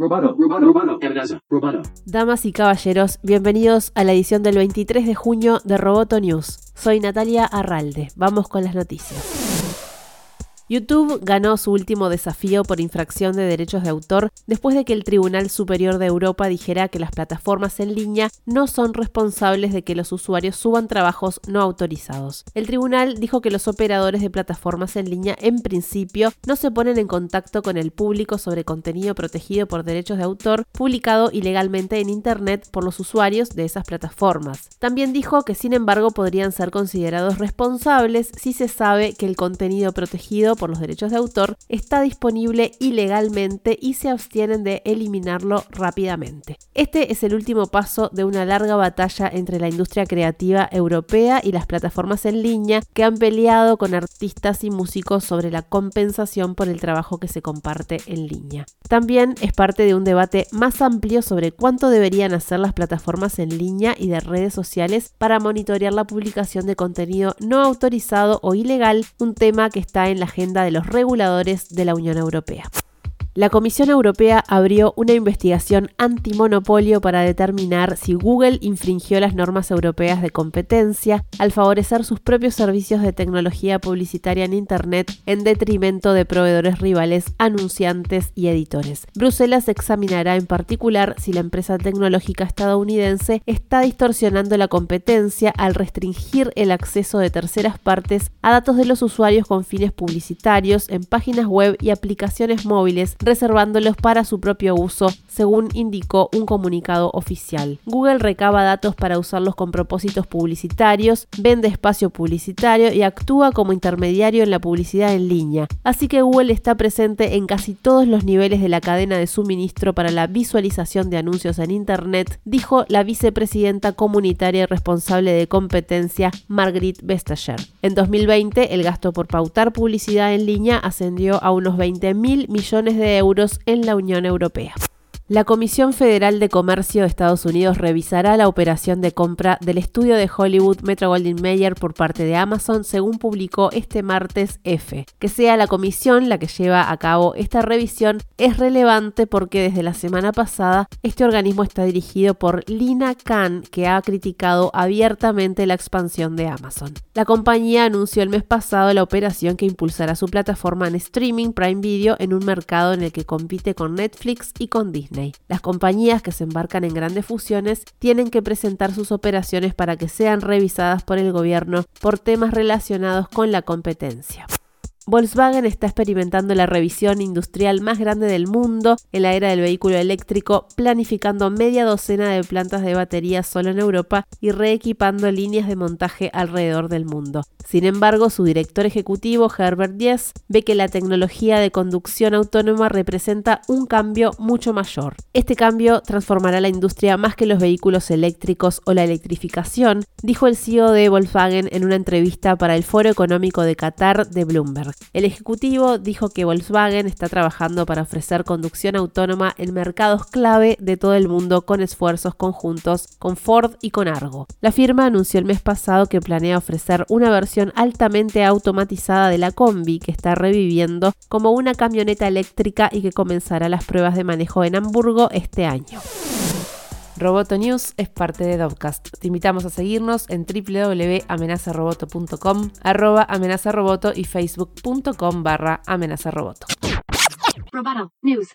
Roboto, amenaza, roboto. Damas y caballeros, bienvenidos a la edición del 23 de junio de Roboto News. Soy Natalia Arralde. Vamos con las noticias. YouTube ganó su último desafío por infracción de derechos de autor después de que el Tribunal Superior de Europa dijera que las plataformas en línea no son responsables de que los usuarios suban trabajos no autorizados. El tribunal dijo que los operadores de plataformas en línea en principio no se ponen en contacto con el público sobre contenido protegido por derechos de autor publicado ilegalmente en Internet por los usuarios de esas plataformas. También dijo que sin embargo podrían ser considerados responsables si se sabe que el contenido protegido por los derechos de autor está disponible ilegalmente y se abstienen de eliminarlo rápidamente. Este es el último paso de una larga batalla entre la industria creativa europea y las plataformas en línea que han peleado con artistas y músicos sobre la compensación por el trabajo que se comparte en línea. También es parte de un debate más amplio sobre cuánto deberían hacer las plataformas en línea y de redes sociales para monitorear la publicación de contenido no autorizado o ilegal, un tema que está en la agenda de los reguladores de la Unión Europea. La Comisión Europea abrió una investigación antimonopolio para determinar si Google infringió las normas europeas de competencia al favorecer sus propios servicios de tecnología publicitaria en Internet en detrimento de proveedores rivales, anunciantes y editores. Bruselas examinará en particular si la empresa tecnológica estadounidense está distorsionando la competencia al restringir el acceso de terceras partes a datos de los usuarios con fines publicitarios en páginas web y aplicaciones móviles reservándolos para su propio uso, según indicó un comunicado oficial. Google recaba datos para usarlos con propósitos publicitarios, vende espacio publicitario y actúa como intermediario en la publicidad en línea. Así que Google está presente en casi todos los niveles de la cadena de suministro para la visualización de anuncios en Internet, dijo la vicepresidenta comunitaria y responsable de competencia Margrit Vestager. En 2020, el gasto por pautar publicidad en línea ascendió a unos 20 mil millones de euros en la Unión Europea. La Comisión Federal de Comercio de Estados Unidos revisará la operación de compra del estudio de Hollywood Metro Goldwyn Mayer por parte de Amazon, según publicó este martes F. Que sea la comisión la que lleva a cabo esta revisión es relevante porque desde la semana pasada este organismo está dirigido por Lina Khan, que ha criticado abiertamente la expansión de Amazon. La compañía anunció el mes pasado la operación que impulsará su plataforma en streaming Prime Video en un mercado en el que compite con Netflix y con Disney. Las compañías que se embarcan en grandes fusiones tienen que presentar sus operaciones para que sean revisadas por el gobierno por temas relacionados con la competencia. Volkswagen está experimentando la revisión industrial más grande del mundo en la era del vehículo eléctrico, planificando media docena de plantas de baterías solo en Europa y reequipando líneas de montaje alrededor del mundo. Sin embargo, su director ejecutivo, Herbert Diess, ve que la tecnología de conducción autónoma representa un cambio mucho mayor. Este cambio transformará la industria más que los vehículos eléctricos o la electrificación, dijo el CEO de Volkswagen en una entrevista para el Foro Económico de Qatar de Bloomberg. El ejecutivo dijo que Volkswagen está trabajando para ofrecer conducción autónoma en mercados clave de todo el mundo con esfuerzos conjuntos con Ford y con Argo. La firma anunció el mes pasado que planea ofrecer una versión altamente automatizada de la Combi que está reviviendo como una camioneta eléctrica y que comenzará las pruebas de manejo en Hamburgo este año. Roboto News es parte de Dovcast. Te invitamos a seguirnos en www.amenazaroboto.com, arroba amenazaroboto y facebook.com barra amenazaroboto. Roboto News.